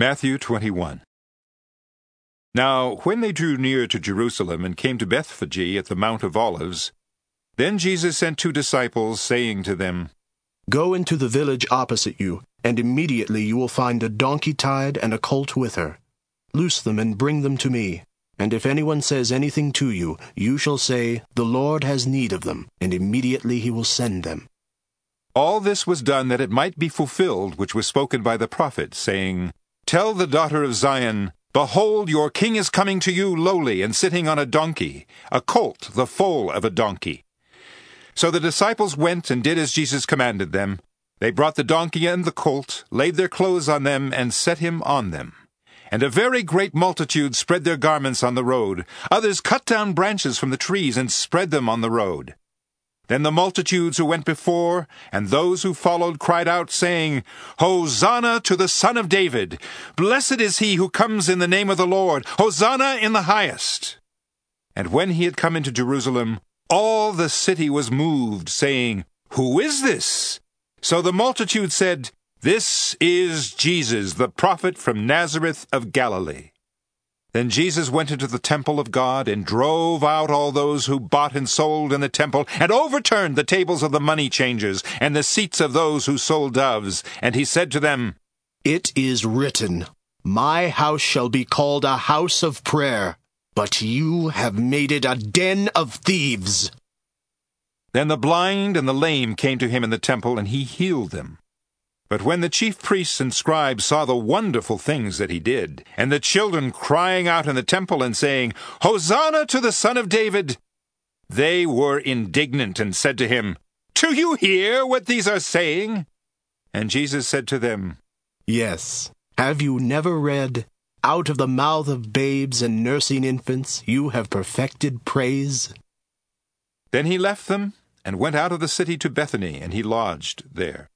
Matthew 21. Now, when they drew near to Jerusalem and came to Bethphage at the Mount of Olives, then Jesus sent two disciples, saying to them, Go into the village opposite you, and immediately you will find a donkey tied and a colt with her. Loose them and bring them to me. And if anyone says anything to you, you shall say, The Lord has need of them, and immediately he will send them. All this was done that it might be fulfilled which was spoken by the prophet, saying, Tell the daughter of Zion, Behold, your king is coming to you lowly and sitting on a donkey, a colt, the foal of a donkey. So the disciples went and did as Jesus commanded them. They brought the donkey and the colt, laid their clothes on them, and set him on them. And a very great multitude spread their garments on the road. Others cut down branches from the trees and spread them on the road. Then the multitudes who went before and those who followed cried out, saying, Hosanna to the Son of David! Blessed is he who comes in the name of the Lord! Hosanna in the highest! And when he had come into Jerusalem, all the city was moved, saying, Who is this? So the multitude said, This is Jesus, the prophet from Nazareth of Galilee. Then Jesus went into the temple of God and drove out all those who bought and sold in the temple, and overturned the tables of the money changers and the seats of those who sold doves. And he said to them, It is written, My house shall be called a house of prayer, but you have made it a den of thieves. Then the blind and the lame came to him in the temple, and he healed them. But when the chief priests and scribes saw the wonderful things that he did, and the children crying out in the temple and saying, Hosanna to the Son of David, they were indignant and said to him, Do you hear what these are saying? And Jesus said to them, Yes. Have you never read, Out of the mouth of babes and nursing infants you have perfected praise? Then he left them and went out of the city to Bethany, and he lodged there.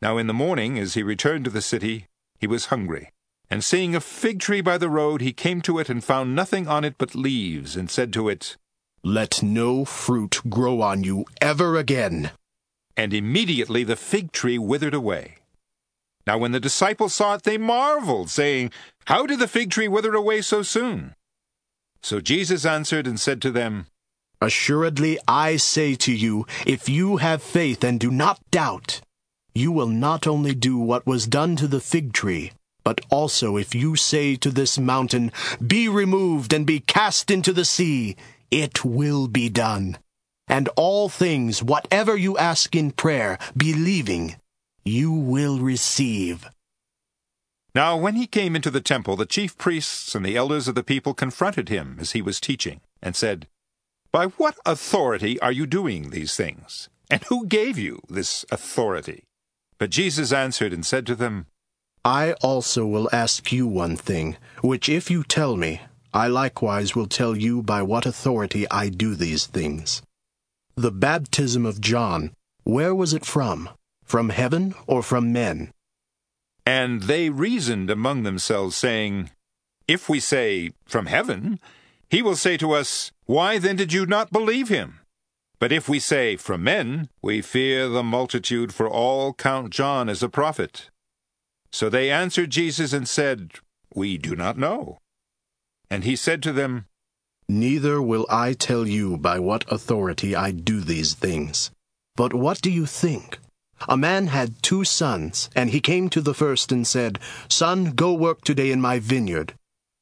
Now in the morning, as he returned to the city, he was hungry. And seeing a fig tree by the road, he came to it and found nothing on it but leaves, and said to it, Let no fruit grow on you ever again. And immediately the fig tree withered away. Now when the disciples saw it, they marveled, saying, How did the fig tree wither away so soon? So Jesus answered and said to them, Assuredly I say to you, if you have faith and do not doubt, you will not only do what was done to the fig tree, but also if you say to this mountain, Be removed and be cast into the sea, it will be done. And all things, whatever you ask in prayer, believing, you will receive. Now when he came into the temple, the chief priests and the elders of the people confronted him as he was teaching, and said, By what authority are you doing these things? And who gave you this authority? But Jesus answered and said to them, I also will ask you one thing, which if you tell me, I likewise will tell you by what authority I do these things. The baptism of John, where was it from? From heaven or from men? And they reasoned among themselves, saying, If we say, From heaven, he will say to us, Why then did you not believe him? But if we say, From men, we fear the multitude, for all count John as a prophet. So they answered Jesus and said, We do not know. And he said to them, Neither will I tell you by what authority I do these things. But what do you think? A man had two sons, and he came to the first and said, Son, go work today in my vineyard.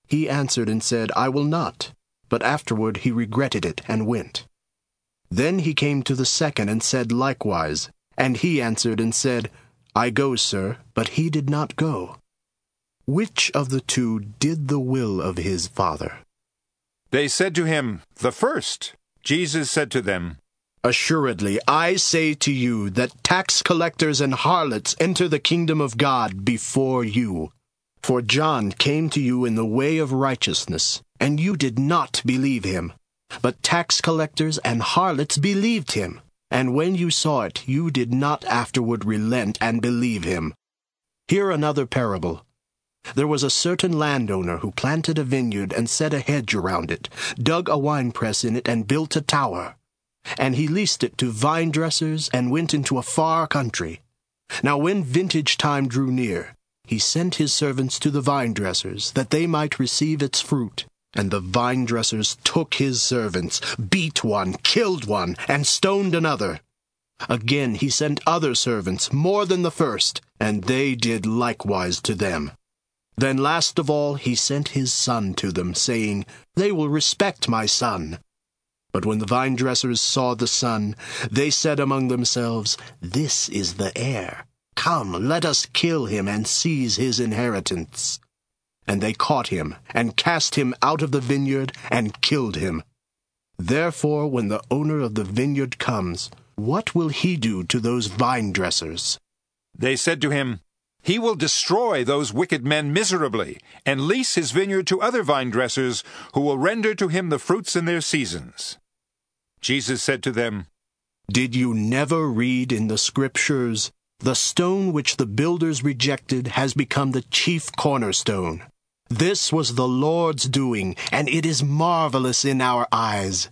He answered and said, I will not. But afterward he regretted it and went. Then he came to the second and said likewise. And he answered and said, I go, sir. But he did not go. Which of the two did the will of his father? They said to him, The first. Jesus said to them, Assuredly, I say to you that tax collectors and harlots enter the kingdom of God before you. For John came to you in the way of righteousness, and you did not believe him. But tax collectors and harlots believed him. And when you saw it, you did not afterward relent and believe him. Hear another parable. There was a certain landowner who planted a vineyard and set a hedge around it, dug a winepress in it, and built a tower. And he leased it to vine dressers and went into a far country. Now when vintage time drew near, he sent his servants to the vine dressers, that they might receive its fruit. And the vine dressers took his servants, beat one, killed one, and stoned another. Again he sent other servants, more than the first, and they did likewise to them. Then last of all he sent his son to them, saying, They will respect my son. But when the vine dressers saw the son, they said among themselves, This is the heir. Come, let us kill him and seize his inheritance. And they caught him, and cast him out of the vineyard, and killed him. Therefore, when the owner of the vineyard comes, what will he do to those vine dressers? They said to him, He will destroy those wicked men miserably, and lease his vineyard to other vine dressers, who will render to him the fruits in their seasons. Jesus said to them, Did you never read in the Scriptures, The stone which the builders rejected has become the chief cornerstone? This was the Lord's doing, and it is marvelous in our eyes.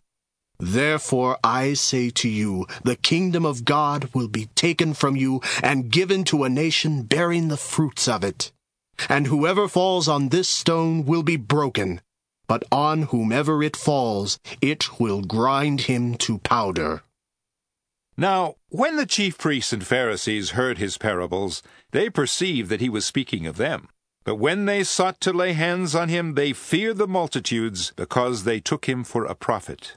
Therefore I say to you, the kingdom of God will be taken from you and given to a nation bearing the fruits of it. And whoever falls on this stone will be broken, but on whomever it falls, it will grind him to powder. Now, when the chief priests and Pharisees heard his parables, they perceived that he was speaking of them. But when they sought to lay hands on him, they feared the multitudes, because they took him for a prophet.